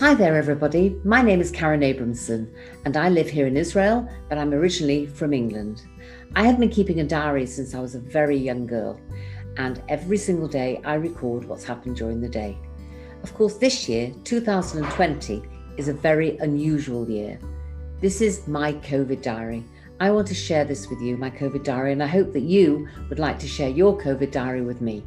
Hi there, everybody. My name is Karen Abramson, and I live here in Israel, but I'm originally from England. I have been keeping a diary since I was a very young girl, and every single day I record what's happened during the day. Of course, this year, 2020, is a very unusual year. This is my COVID diary. I want to share this with you, my COVID diary, and I hope that you would like to share your COVID diary with me.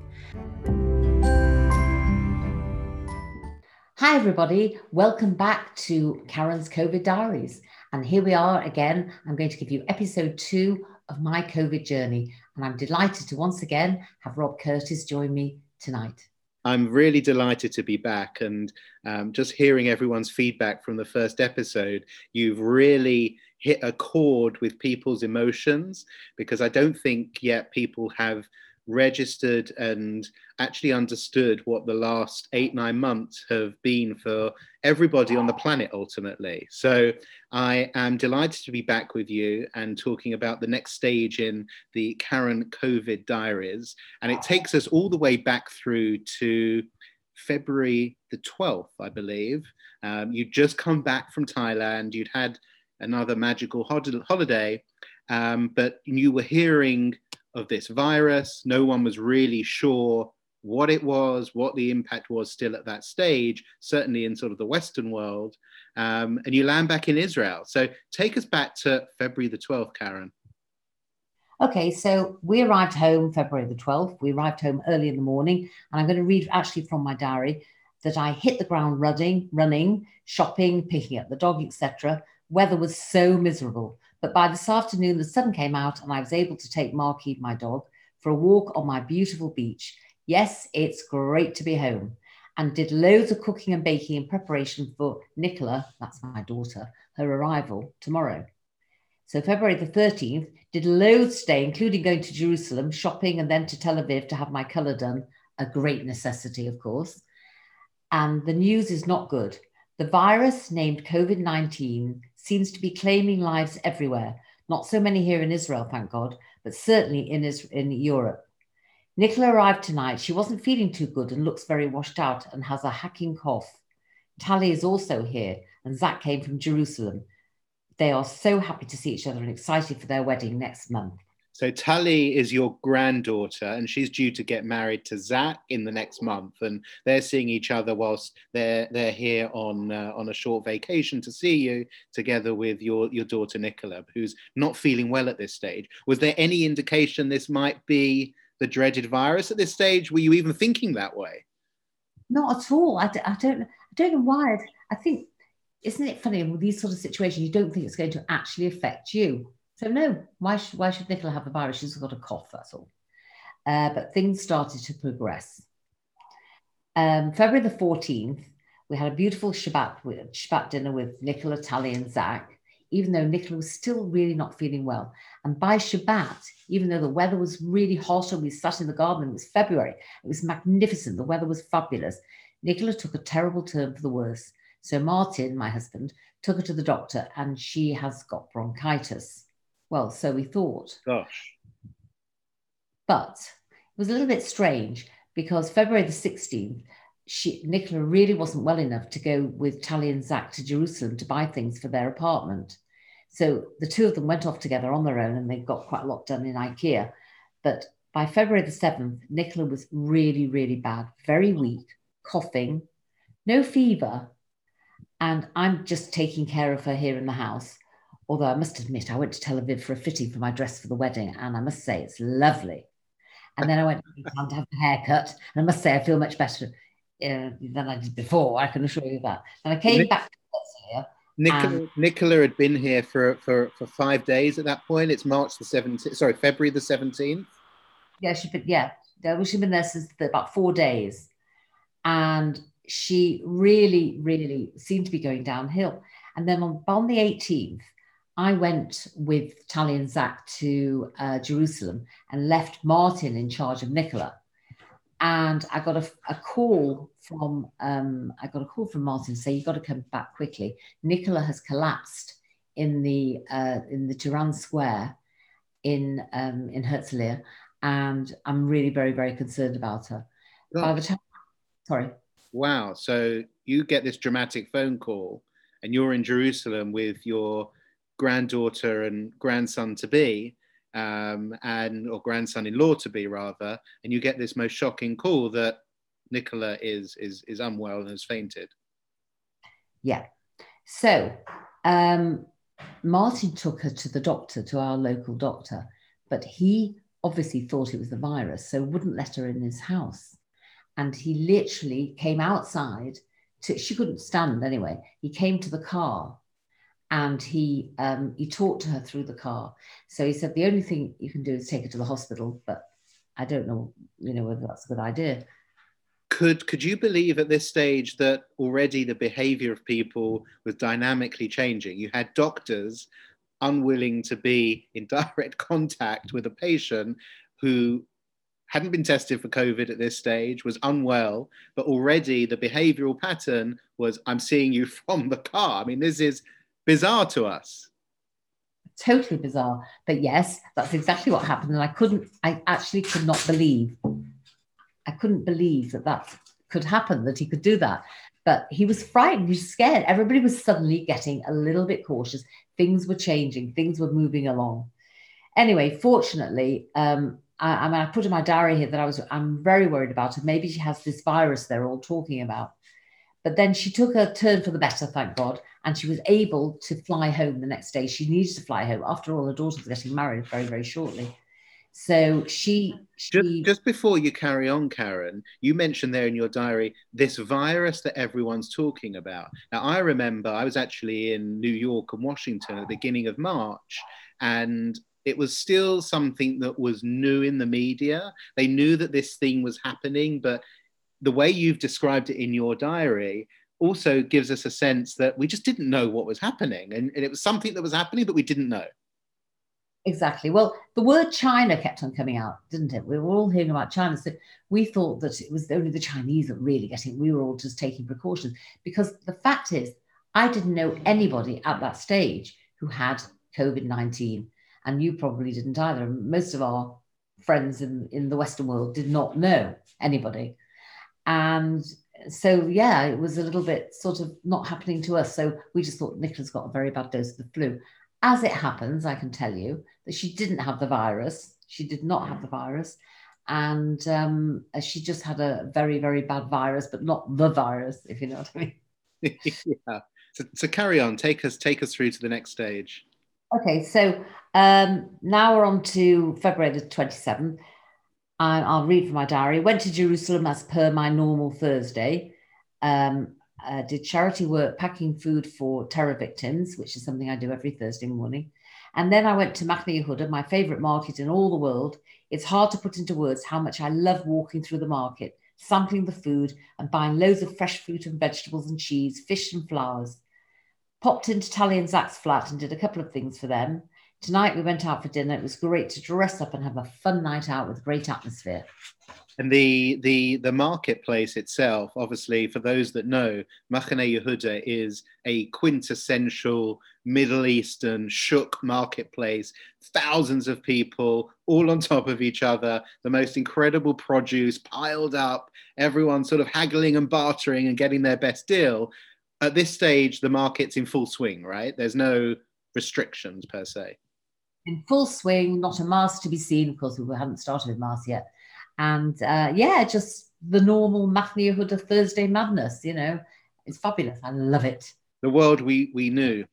Hi, everybody. Welcome back to Karen's COVID Diaries. And here we are again. I'm going to give you episode two of my COVID journey. And I'm delighted to once again have Rob Curtis join me tonight. I'm really delighted to be back and um, just hearing everyone's feedback from the first episode. You've really hit a chord with people's emotions because I don't think yet people have registered and actually understood what the last eight, nine months have been for everybody on the planet ultimately. So I am delighted to be back with you and talking about the next stage in the Karen COVID diaries. And it takes us all the way back through to February the 12th, I believe. Um, you'd just come back from Thailand, you'd had another magical holiday, um, but you were hearing of this virus. No one was really sure what it was, what the impact was still at that stage, certainly in sort of the Western world. Um, and you land back in Israel. So take us back to February the 12th, Karen. Okay, so we arrived home February the 12th. We arrived home early in the morning, and I'm going to read actually from my diary that I hit the ground running, running, shopping, picking up the dog, etc. Weather was so miserable. But by this afternoon, the sun came out and I was able to take Marky, my dog, for a walk on my beautiful beach. Yes, it's great to be home. And did loads of cooking and baking in preparation for Nicola, that's my daughter, her arrival tomorrow. So February the 13th, did loads today, including going to Jerusalem, shopping, and then to Tel Aviv to have my colour done. A great necessity, of course. And the news is not good. The virus named COVID 19 seems to be claiming lives everywhere. Not so many here in Israel, thank God, but certainly in, in Europe. Nicola arrived tonight. She wasn't feeling too good and looks very washed out and has a hacking cough. Tally is also here, and Zach came from Jerusalem. They are so happy to see each other and excited for their wedding next month. So Tully is your granddaughter, and she's due to get married to Zach in the next month, and they're seeing each other whilst they're they're here on uh, on a short vacation to see you, together with your your daughter Nicola, who's not feeling well at this stage. Was there any indication this might be the dreaded virus at this stage? Were you even thinking that way? Not at all. I d- I don't I don't know why. I, I think isn't it funny with these sort of situations you don't think it's going to actually affect you so no, why should why should Nicola have the virus? She's got a cough, that's all. Uh, but things started to progress. Um, February the 14th, we had a beautiful Shabbat, Shabbat dinner with Nicola, Tally, and Zach, even though Nicola was still really not feeling well. And by Shabbat, even though the weather was really hot and we sat in the garden, it was February, it was magnificent, the weather was fabulous. Nicola took a terrible turn for the worse. So Martin, my husband, took her to the doctor and she has got bronchitis. Well, so we thought. Gosh. But it was a little bit strange because February the 16th, she, Nicola really wasn't well enough to go with Tally and Zach to Jerusalem to buy things for their apartment. So the two of them went off together on their own and they got quite a lot done in IKEA. But by February the 7th, Nicola was really, really bad, very weak, coughing, no fever. And I'm just taking care of her here in the house. Although I must admit, I went to Tel Aviv for a fitting for my dress for the wedding, and I must say it's lovely. And then I went to have a haircut, and I must say I feel much better uh, than I did before. I can assure you that. And I came Nick, back here. Nicola, and, Nicola had been here for, for, for five days at that point. It's March the 17th, sorry, February the 17th. Yeah, she'd been, yeah, she'd been there since the, about four days. And she really, really seemed to be going downhill. And then on, on the 18th, I went with Tally and Zach to uh, Jerusalem and left Martin in charge of Nicola. And I got a, a call from um, I got a call from Martin to say you got to come back quickly. Nicola has collapsed in the uh, in the Turan Square in um, in Herzliya, and I'm really very very concerned about her. By the time, sorry. Wow. So you get this dramatic phone call and you're in Jerusalem with your granddaughter and grandson to be, um, and or grandson-in-law to be rather, and you get this most shocking call that Nicola is is is unwell and has fainted. Yeah. So um, Martin took her to the doctor, to our local doctor, but he obviously thought it was the virus, so wouldn't let her in his house. And he literally came outside to, she couldn't stand anyway. He came to the car and he um, he talked to her through the car. So he said the only thing you can do is take her to the hospital, but I don't know, you know, whether that's a good idea. Could could you believe at this stage that already the behaviour of people was dynamically changing? You had doctors unwilling to be in direct contact with a patient who hadn't been tested for COVID at this stage, was unwell, but already the behavioral pattern was I'm seeing you from the car. I mean, this is bizarre to us. Totally bizarre. But yes, that's exactly what happened. And I couldn't, I actually could not believe, I couldn't believe that that could happen, that he could do that. But he was frightened, he was scared. Everybody was suddenly getting a little bit cautious. Things were changing, things were moving along. Anyway, fortunately, um, I, I, mean, I put in my diary here that I was, I'm very worried about her. Maybe she has this virus they're all talking about. But then she took a turn for the better, thank God, and she was able to fly home the next day. She needed to fly home. After all, her daughter was getting married very, very shortly. So she, she just, just before you carry on, Karen, you mentioned there in your diary this virus that everyone's talking about. Now, I remember I was actually in New York and Washington at the beginning of March, and it was still something that was new in the media. They knew that this thing was happening, but the way you've described it in your diary also gives us a sense that we just didn't know what was happening. And, and it was something that was happening, but we didn't know. Exactly. Well, the word China kept on coming out, didn't it? We were all hearing about China. So we thought that it was only the Chinese that were really getting, we were all just taking precautions. Because the fact is, I didn't know anybody at that stage who had COVID 19 and you probably didn't either. Most of our friends in, in the Western world did not know anybody. And so, yeah, it was a little bit sort of not happening to us. So we just thought Nicola's got a very bad dose of the flu. As it happens, I can tell you that she didn't have the virus. She did not have the virus. And um, she just had a very, very bad virus, but not the virus, if you know what I mean. yeah. So, so carry on. Take us, take us through to the next stage. Okay, so um, now we're on to February the 27th. I, I'll read from my diary. Went to Jerusalem as per my normal Thursday. Um, uh, did charity work packing food for terror victims, which is something I do every Thursday morning. And then I went to Machne Yehuda, my favorite market in all the world. It's hard to put into words how much I love walking through the market, sampling the food and buying loads of fresh fruit and vegetables and cheese, fish and flowers. Popped into Tally and Zach's flat and did a couple of things for them. Tonight we went out for dinner. It was great to dress up and have a fun night out with great atmosphere. And the the the marketplace itself, obviously, for those that know, Machane Yehuda is a quintessential Middle Eastern shuk marketplace. Thousands of people all on top of each other. The most incredible produce piled up. Everyone sort of haggling and bartering and getting their best deal at this stage, the market's in full swing, right? There's no restrictions per se. In full swing, not a mask to be seen. Of course, we haven't started with masks yet. And uh, yeah, just the normal Machne Yehuda Thursday madness, you know. It's fabulous. I love it. The world we, we knew.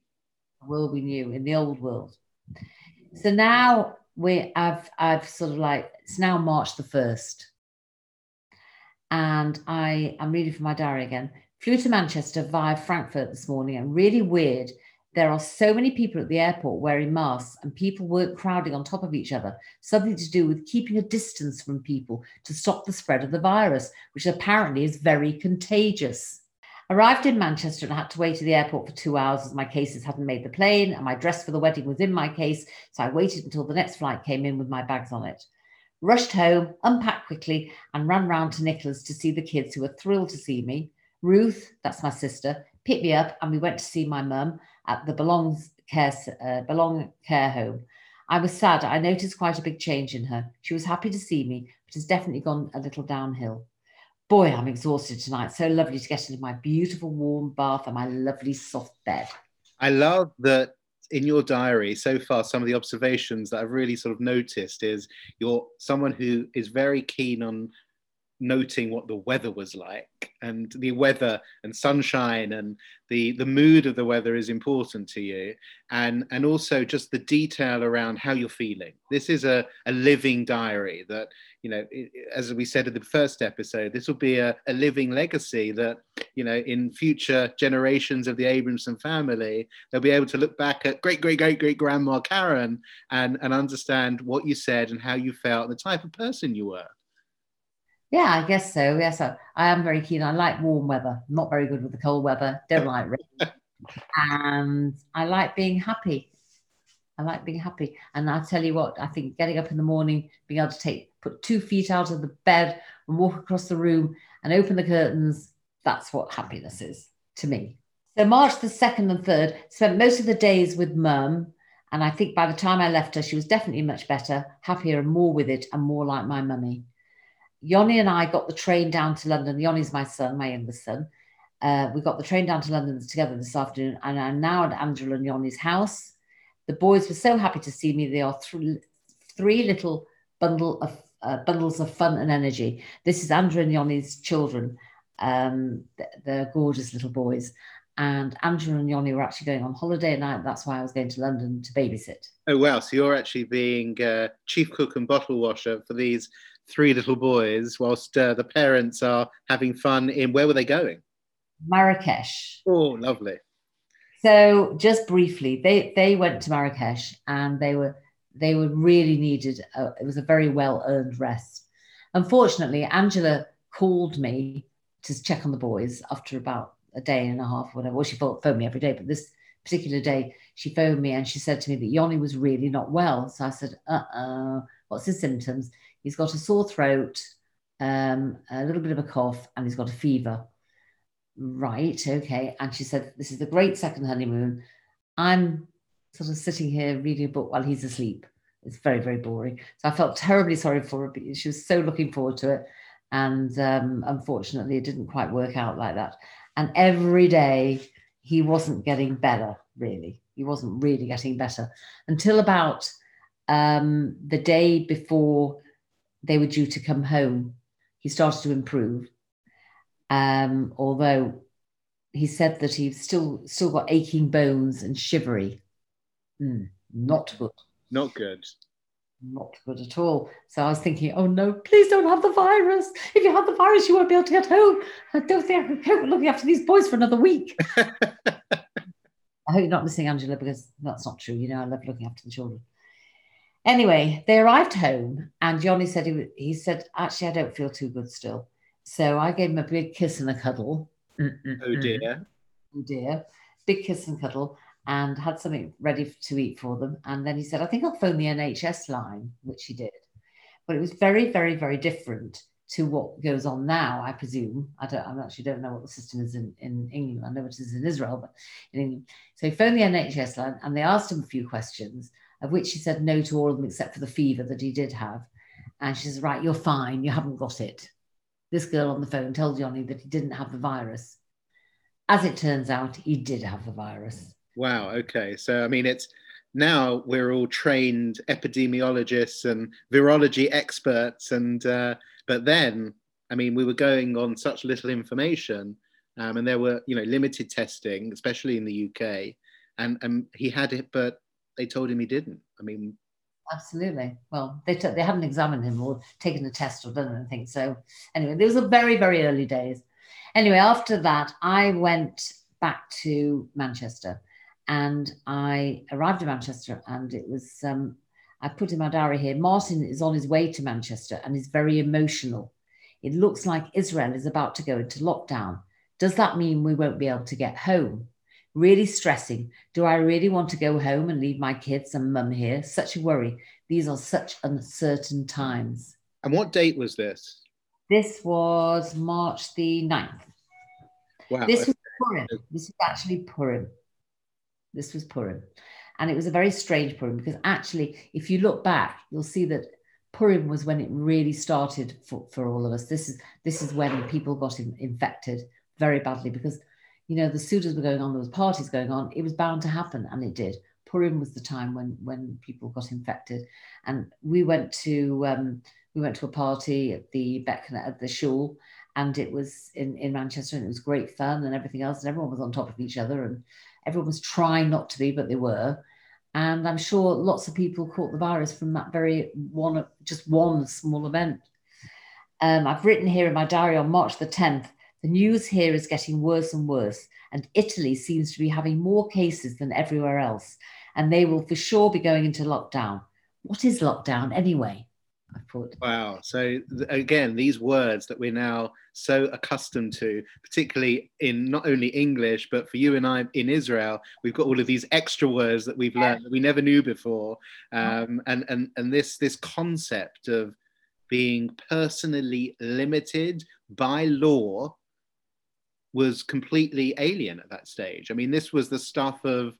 The world we knew in the old world. So now we I've I've sort of like it's now March the first. And I I'm reading from my diary again flew to Manchester via Frankfurt this morning and really weird. There are so many people at the airport wearing masks and people weren't crowding on top of each other, something to do with keeping a distance from people to stop the spread of the virus, which apparently is very contagious. Arrived in Manchester and had to wait at the airport for two hours as my cases hadn't made the plane and my dress for the wedding was in my case. So I waited until the next flight came in with my bags on it. Rushed home, unpacked quickly, and ran round to Nicola's to see the kids who were thrilled to see me. Ruth, that's my sister, picked me up and we went to see my mum at the Belong Care, uh, Belong Care Home. I was sad. I noticed quite a big change in her. She was happy to see me, but has definitely gone a little downhill. boy, I'm exhausted tonight. So lovely to get into my beautiful warm bath and my lovely soft bed. I love that in your diary so far some of the observations that i've really sort of noticed is you're someone who is very keen on noting what the weather was like. And the weather and sunshine and the the mood of the weather is important to you. And and also just the detail around how you're feeling. This is a, a living diary that you know as we said in the first episode this will be a, a living legacy that you know in future generations of the abramson family they'll be able to look back at great great great great grandma karen and and understand what you said and how you felt and the type of person you were yeah, I guess so. Yes, I, I am very keen. I like warm weather. not very good with the cold weather. Don't like rain. and I like being happy. I like being happy. And I'll tell you what, I think getting up in the morning, being able to take put two feet out of the bed and walk across the room and open the curtains, that's what happiness is to me. So March the 2nd and 3rd, spent most of the days with mum. And I think by the time I left her, she was definitely much better, happier and more with it and more like my mummy. Yoni and I got the train down to London. Yoni's my son, my youngest son. Uh, we got the train down to London together this afternoon, and I'm now at Angela and Yoni's house. The boys were so happy to see me. They are th- three little bundle of uh, bundles of fun and energy. This is Andrew and Yoni's children. Um, they're gorgeous little boys. And Andrew and Yoni were actually going on holiday, and that's why I was going to London to babysit. Oh wow! So you're actually being uh, chief cook and bottle washer for these three little boys whilst uh, the parents are having fun in where were they going? Marrakesh. Oh, lovely. So just briefly, they they went to Marrakesh and they were they were really needed. A, it was a very well earned rest. Unfortunately, Angela called me to check on the boys after about a day and a half, or whatever. Well, she phoned me every day, but this particular day she phoned me and she said to me that Yoni was really not well. So I said, uh uh what's his symptoms? He's got a sore throat, um, a little bit of a cough, and he's got a fever. Right, okay. And she said, This is the great second honeymoon. I'm sort of sitting here reading a book while he's asleep. It's very, very boring. So I felt terribly sorry for her because she was so looking forward to it. And um, unfortunately, it didn't quite work out like that. And every day, he wasn't getting better, really. He wasn't really getting better until about um, the day before they were due to come home. He started to improve, um, although he said that he's still still got aching bones and shivery. Mm, not good. Not good. Not good at all. So I was thinking, oh no, please don't have the virus. If you have the virus, you won't be able to get home. I don't think I can cope looking after these boys for another week. I hope you're not missing Angela because that's not true. You know, I love looking after the children. Anyway, they arrived home, and Yoni said he, he said, Actually, I don't feel too good still. So I gave him a big kiss and a cuddle. Mm-mm-mm. Oh mm. dear. Oh dear. Big kiss and cuddle, and had something ready to eat for them. And then he said, I think I'll phone the NHS line, which he did. But it was very, very, very different to what goes on now, I presume. I don't I actually don't know what the system is in, in England. I know it is in Israel, but in England. So he phoned the NHS line and they asked him a few questions of which he said no to all of them except for the fever that he did have. And she says, Right, you're fine, you haven't got it. This girl on the phone told Yoni that he didn't have the virus. As it turns out, he did have the virus. Wow, okay. So, I mean, it's now we're all trained epidemiologists and virology experts. And, uh, but then, I mean, we were going on such little information um, and there were, you know, limited testing, especially in the UK. And, and he had it, but they told him he didn't. I mean, absolutely. Well, they t- they haven't examined him or taken a test or done anything. So anyway, those were very very early days. Anyway, after that, I went back to Manchester, and I arrived in Manchester, and it was um, I put in my diary here. Martin is on his way to Manchester and is very emotional. It looks like Israel is about to go into lockdown. Does that mean we won't be able to get home? Really stressing. Do I really want to go home and leave my kids and mum here? Such a worry. These are such uncertain times. And what date was this? This was March the 9th. Wow. This was Purim. This was actually Purim. This was Purim. And it was a very strange Purim because actually, if you look back, you'll see that Purim was when it really started for, for all of us. This is this is when people got in, infected very badly because you know the seudas were going on, there was parties going on. It was bound to happen, and it did. Purim was the time when when people got infected, and we went to um, we went to a party at the Beck at the shul, and it was in in Manchester, and it was great fun and everything else, and everyone was on top of each other, and everyone was trying not to be, but they were. And I'm sure lots of people caught the virus from that very one, just one small event. Um, I've written here in my diary on March the 10th the news here is getting worse and worse, and Italy seems to be having more cases than everywhere else, and they will for sure be going into lockdown. What is lockdown anyway? I put. Wow. So again, these words that we're now so accustomed to, particularly in not only English, but for you and I in Israel, we've got all of these extra words that we've learned that we never knew before. Um, and, and, and this, this concept of being personally limited by law was completely alien at that stage. I mean, this was the stuff of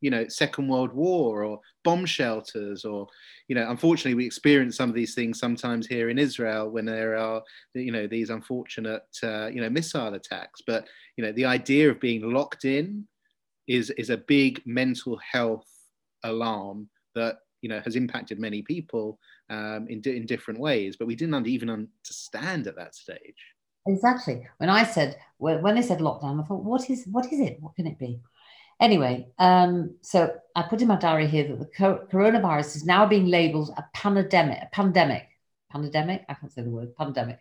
you know second world war or bomb shelters or you know unfortunately we experience some of these things sometimes here in israel when there are you know these unfortunate uh, you know missile attacks but you know the idea of being locked in is is a big mental health alarm that you know has impacted many people um, in, in different ways but we didn't even understand at that stage exactly when i said when they said lockdown i thought what is what is it what can it be Anyway, um, so I put in my diary here that the coronavirus is now being labelled a pandemic, a pandemic, pandemic. I can't say the word pandemic.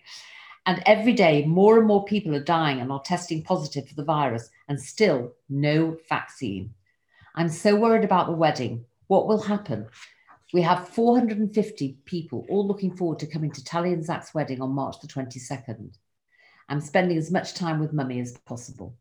And every day, more and more people are dying and are testing positive for the virus, and still no vaccine. I'm so worried about the wedding. What will happen? We have 450 people all looking forward to coming to Tali and Zach's wedding on March the 22nd. I'm spending as much time with mummy as possible.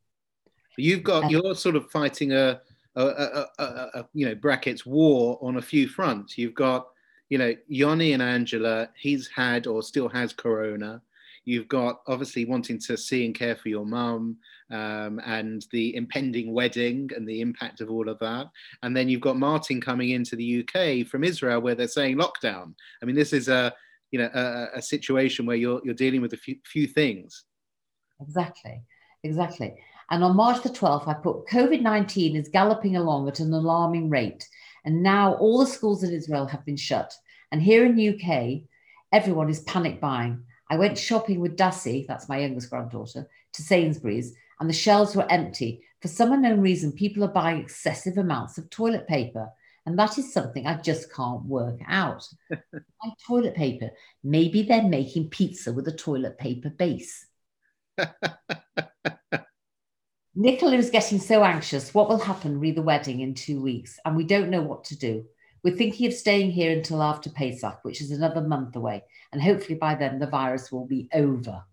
You've got you're sort of fighting a, a, a, a, you know brackets war on a few fronts. You've got you know Yoni and Angela. He's had or still has corona. You've got obviously wanting to see and care for your mum um, and the impending wedding and the impact of all of that. And then you've got Martin coming into the UK from Israel where they're saying lockdown. I mean, this is a you know a, a situation where you're you're dealing with a few, few things. Exactly, exactly. And on March the 12th, I put COVID 19 is galloping along at an alarming rate. And now all the schools in Israel have been shut. And here in UK, everyone is panic buying. I went shopping with Dassie, that's my youngest granddaughter, to Sainsbury's, and the shelves were empty. For some unknown reason, people are buying excessive amounts of toilet paper. And that is something I just can't work out. my toilet paper. Maybe they're making pizza with a toilet paper base. Nicola is getting so anxious. What will happen re the wedding in two weeks? And we don't know what to do. We're thinking of staying here until after Pesach, which is another month away. And hopefully by then the virus will be over.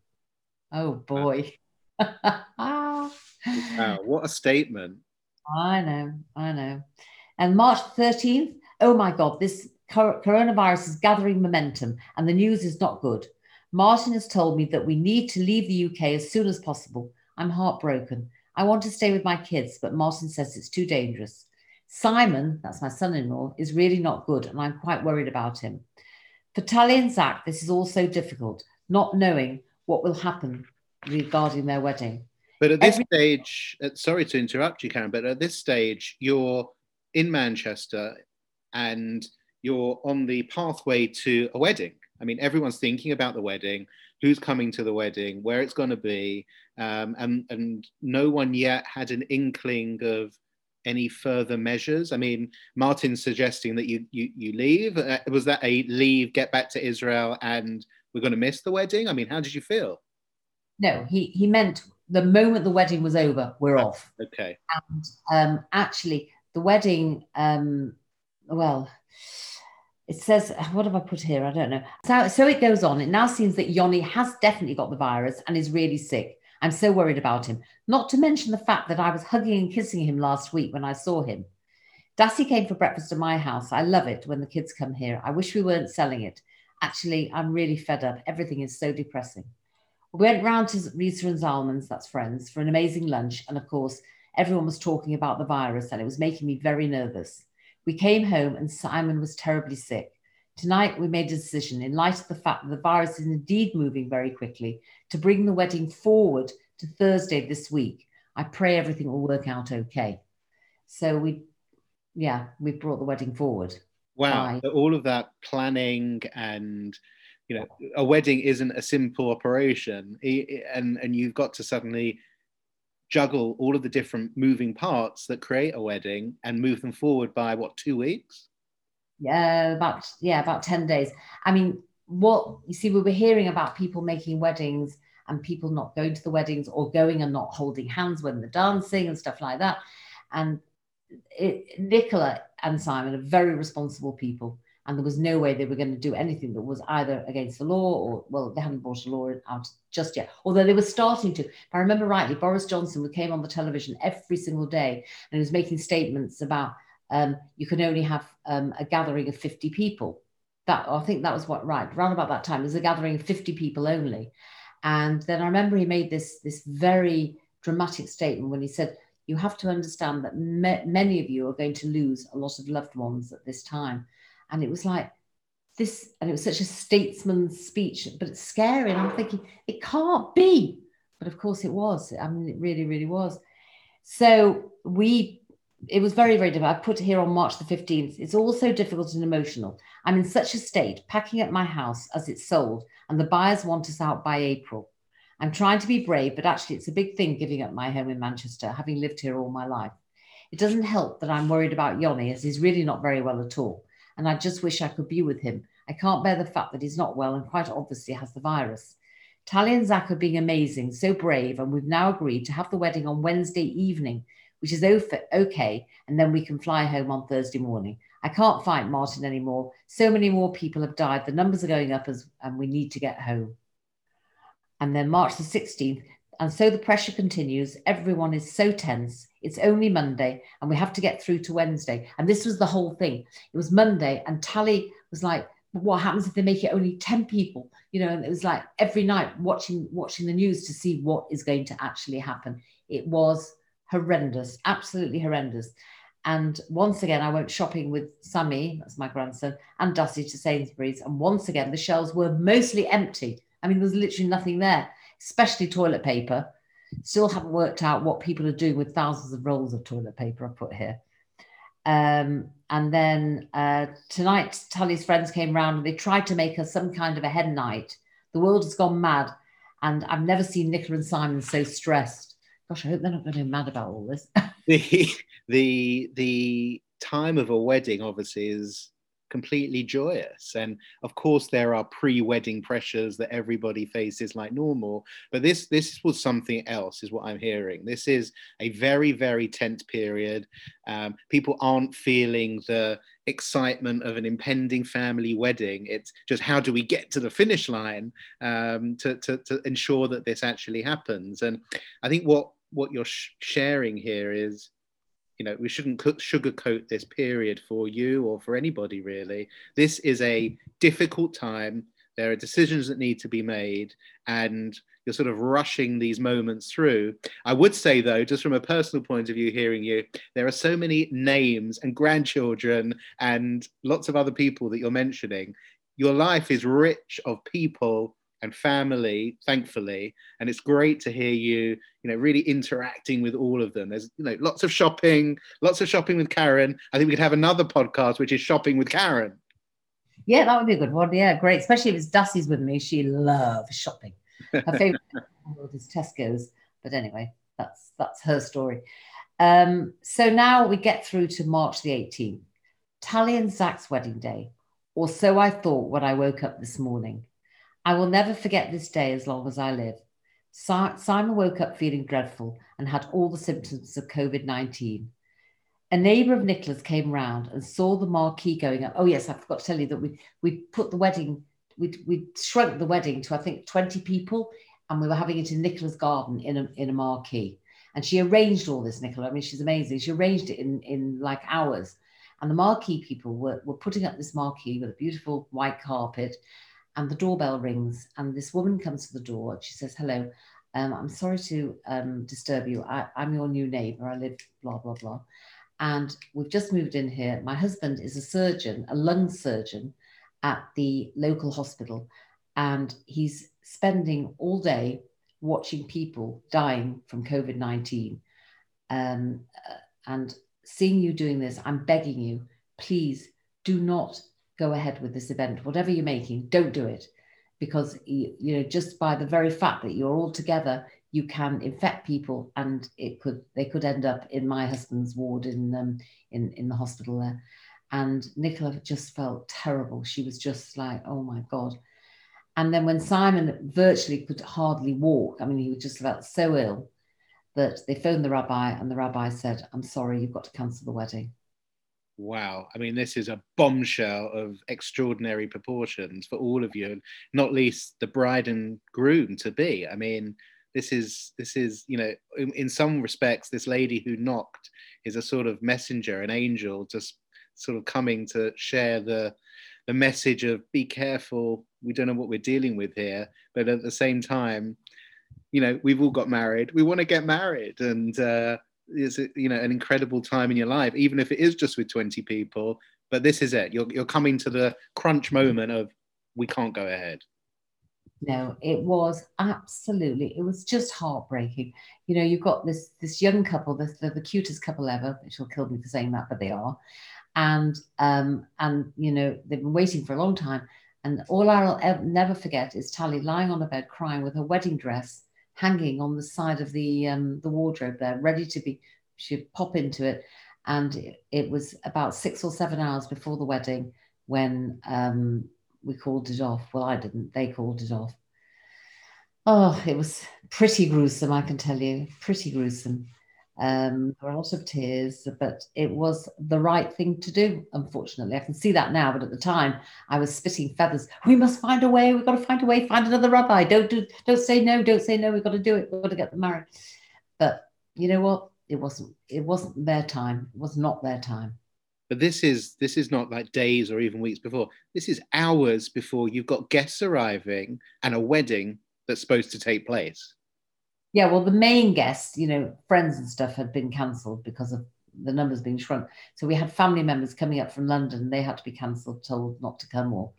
Oh boy. wow, what a statement. I know, I know. And March 13th, oh my God, this coronavirus is gathering momentum and the news is not good. Martin has told me that we need to leave the UK as soon as possible. I'm heartbroken. I want to stay with my kids, but Martin says it's too dangerous. Simon, that's my son in law, is really not good, and I'm quite worried about him. For Tali and Zach, this is also difficult, not knowing what will happen regarding their wedding. But at this Every- stage, uh, sorry to interrupt you, Karen, but at this stage, you're in Manchester and you're on the pathway to a wedding. I mean, everyone's thinking about the wedding who's coming to the wedding, where it's going to be, um, and and no one yet had an inkling of any further measures. I mean, Martin's suggesting that you you, you leave. Uh, was that a leave, get back to Israel, and we're going to miss the wedding? I mean, how did you feel? No, he he meant the moment the wedding was over, we're oh, off. Okay. And um, actually, the wedding, um, well it says, uh, what have I put here? I don't know. So, so it goes on. It now seems that Yoni has definitely got the virus and is really sick. I'm so worried about him. Not to mention the fact that I was hugging and kissing him last week when I saw him. Dassie came for breakfast at my house. I love it when the kids come here. I wish we weren't selling it. Actually, I'm really fed up. Everything is so depressing. We went round to Rita and Zalman's, that's friends, for an amazing lunch. And of course, everyone was talking about the virus and it was making me very nervous. We came home and Simon was terribly sick. Tonight, we made a decision, in light of the fact that the virus is indeed moving very quickly, to bring the wedding forward to Thursday this week. I pray everything will work out okay. So we, yeah, we brought the wedding forward. Wow, all of that planning and you know a wedding isn't a simple operation and and you've got to suddenly juggle all of the different moving parts that create a wedding and move them forward by what two weeks? Yeah about yeah about 10 days. I mean what you see we were hearing about people making weddings and people not going to the weddings or going and not holding hands when they're dancing and stuff like that. And it, nicola and simon are very responsible people and there was no way they were going to do anything that was either against the law or well they hadn't brought a law out just yet. Although they were starting to if i remember rightly boris johnson came on the television every single day and he was making statements about um, you can only have um, a gathering of 50 people. That i think that was what right around about that time was a gathering of 50 people only. And then i remember he made this this very dramatic statement when he said you have to understand that many of you are going to lose a lot of loved ones at this time and it was like this, and it was such a statesman's speech, but it's scary. And I'm thinking, it can't be. But of course it was. I mean, it really, really was. So we, it was very, very difficult. I put here on March the 15th. It's all so difficult and emotional. I'm in such a state, packing up my house as it's sold, and the buyers want us out by April. I'm trying to be brave, but actually, it's a big thing giving up my home in Manchester, having lived here all my life. It doesn't help that I'm worried about Yoni, as he's really not very well at all and I just wish I could be with him. I can't bear the fact that he's not well and quite obviously has the virus. Tali and Zach are being amazing, so brave, and we've now agreed to have the wedding on Wednesday evening, which is okay, and then we can fly home on Thursday morning. I can't fight Martin anymore. So many more people have died. The numbers are going up as, and we need to get home. And then March the 16th, and so the pressure continues. Everyone is so tense. It's only Monday and we have to get through to Wednesday. And this was the whole thing. It was Monday and Tally was like, what happens if they make it only 10 people? You know, and it was like every night watching watching the news to see what is going to actually happen. It was horrendous, absolutely horrendous. And once again, I went shopping with Sammy, that's my grandson, and Dusty to Sainsbury's. And once again, the shelves were mostly empty. I mean, there was literally nothing there especially toilet paper. Still haven't worked out what people are doing with thousands of rolls of toilet paper I put here. Um, and then uh, tonight, Tully's friends came round and they tried to make us some kind of a hen night. The world has gone mad, and I've never seen Nicola and Simon so stressed. Gosh, I hope they're not going to be mad about all this. the the the time of a wedding obviously is completely joyous. And of course, there are pre-wedding pressures that everybody faces like normal. But this this was something else, is what I'm hearing. This is a very very tense period. Um, people aren't feeling the excitement of an impending family wedding. It's just how do we get to the finish line um, to, to, to ensure that this actually happens. And I think what what you're sh- sharing here is you know we shouldn't sugarcoat this period for you or for anybody really. This is a difficult time. There are decisions that need to be made and you're sort of rushing these moments through. I would say though just from a personal point of view hearing you there are so many names and grandchildren and lots of other people that you're mentioning. Your life is rich of people and family, thankfully. And it's great to hear you, you know, really interacting with all of them. There's, you know, lots of shopping, lots of shopping with Karen. I think we could have another podcast, which is shopping with Karen. Yeah, that would be a good one. Yeah, great. Especially if it's Dusty's with me. She loves shopping. Her favorite world is Tesco's. But anyway, that's that's her story. Um, so now we get through to March the 18th, Tali and Zach's wedding day, or so I thought when I woke up this morning. I will never forget this day as long as I live. Simon woke up feeling dreadful and had all the symptoms of COVID 19. A neighbour of Nicola's came round and saw the marquee going up. Oh, yes, I forgot to tell you that we, we put the wedding, we, we shrunk the wedding to, I think, 20 people, and we were having it in Nicola's garden in a, in a marquee. And she arranged all this, Nicola. I mean, she's amazing. She arranged it in, in like hours. And the marquee people were, were putting up this marquee with a beautiful white carpet and the doorbell rings and this woman comes to the door and she says hello um, i'm sorry to um, disturb you. I, i'm your new neighbor. I live blah blah blah. And we've just moved in here. My husband is a surgeon a lung surgeon at the local hospital and he's spending all day watching people dying from COVID 19. Um, uh, and seeing you doing this, I'm begging you, please do not go ahead with this event. Whatever you're making, don't do it. Because you, know, just by the very fact that you're all together, you can infect people, and it could they could end up in my husband's ward in um, in in the hospital there. And Nicola just felt terrible. She was just like, oh my God. And then when Simon virtually could hardly walk, I mean, he just felt so ill that they phoned the rabbi, and the rabbi said, I'm sorry, you've got to cancel the wedding. Wow. I mean, this is a bombshell of extraordinary proportions for all of you, not least the bride and groom to be. I mean, this is this is you know in, in, some respects this lady who knocked is a sort of messenger an angel just sort of coming to share the the message of be careful we don't know what we're dealing with here but at the same time you know we've all got married we want to get married and uh it's you know an incredible time in your life even if it is just with 20 people but this is it. You're, you're coming to the crunch moment of we can't go ahead. No it was absolutely it was just heartbreaking. You know you've got this this young couple the, the, the cutest couple ever she'll kill me for saying that but they are. And um and you know they've been waiting for a long time. And all i'll ever, never forget is tally lying on the bed crying with her wedding dress hanging on the side of the um the wardrobe there ready to be she'd pop into it and it, was about six or seven hours before the wedding when um we called it off. Well, I didn't, they called it off. Oh, it was pretty gruesome, I can tell you, pretty gruesome. Um, there were a lot of tears, but it was the right thing to do, unfortunately. I can see that now, but at the time I was spitting feathers. We must find a way, we've got to find a way, find another rabbi. Don't do don't say no, don't say no, we've got to do it, we've got to get them married. But you know what? It wasn't it wasn't their time. It was not their time but this is this is not like days or even weeks before this is hours before you've got guests arriving and a wedding that's supposed to take place yeah well the main guests you know friends and stuff had been cancelled because of the numbers being shrunk. So we had family members coming up from london they had to be cancelled told not to come or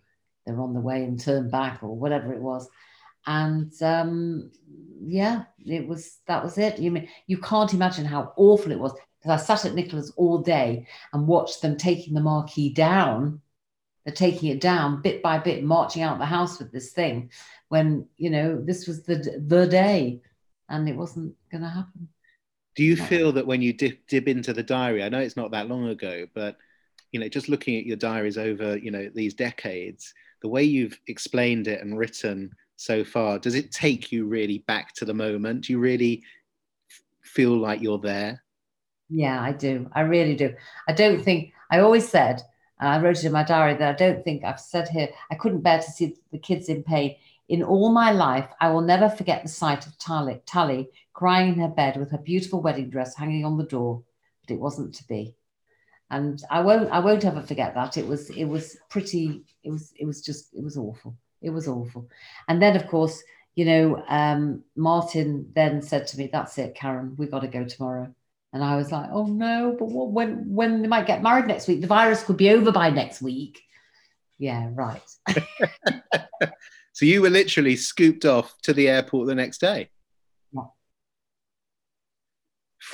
they're on the way and turn back or whatever it was. And um yeah it was that was it. You mean you can't imagine how awful it was because I sat at Nicola's all day and watched them taking the marquee down. They're taking it down bit by bit, marching out the house with this thing when, you know, this was the, the day and it wasn't going to happen. Do you feel that when you dip, dip into the diary, I know it's not that long ago, but, you know, just looking at your diaries over, you know, these decades, the way you've explained it and written so far, does it take you really back to the moment? Do you really feel like you're there? Yeah, I do. I really do. I don't think, I always said, and I wrote it in my diary that I don't think I've said here, I couldn't bear to see the kids in pain. In all my life, I will never forget the sight of Tally, Tally crying in her bed with her beautiful wedding dress hanging on the door, but it wasn't to be. And I won't, I won't ever forget that. It was, it was pretty, it was, it was just, it was awful. It was awful. And then, of course, you know, um, Martin then said to me, "That's it, Karen. We've got to go tomorrow." And I was like, oh no, but what, when when they might get married next week, the virus could be over by next week. Yeah, right. so you were literally scooped off to the airport the next day. Yeah.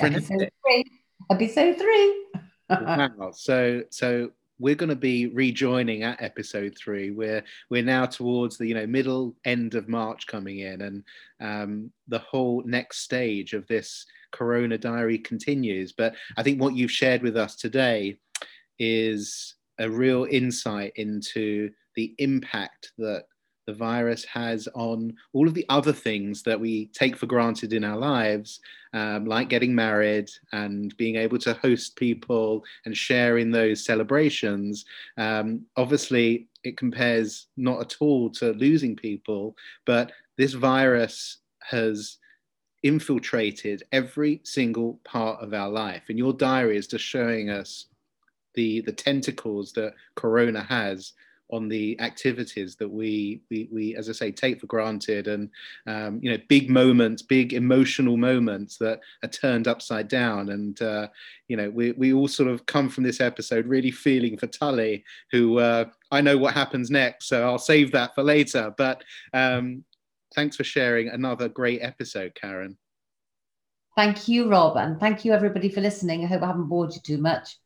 Episode three. Episode three. wow. So so we're going to be rejoining at episode three. We're we're now towards the you know middle end of March coming in, and um, the whole next stage of this Corona Diary continues. But I think what you've shared with us today is a real insight into the impact that the virus has on all of the other things that we take for granted in our lives, um, like getting married and being able to host people and share in those celebrations. Um, obviously, it compares not at all to losing people, but this virus has infiltrated every single part of our life. And your diary is just showing us the, the tentacles that Corona has on the activities that we, we, we as I say, take for granted and, um, you know, big moments, big emotional moments that are turned upside down. And, uh, you know, we, we all sort of come from this episode really feeling for Tully, who uh, I know what happens next, so I'll save that for later. But um, thanks for sharing another great episode, Karen. Thank you, Rob, and thank you everybody for listening. I hope I haven't bored you too much.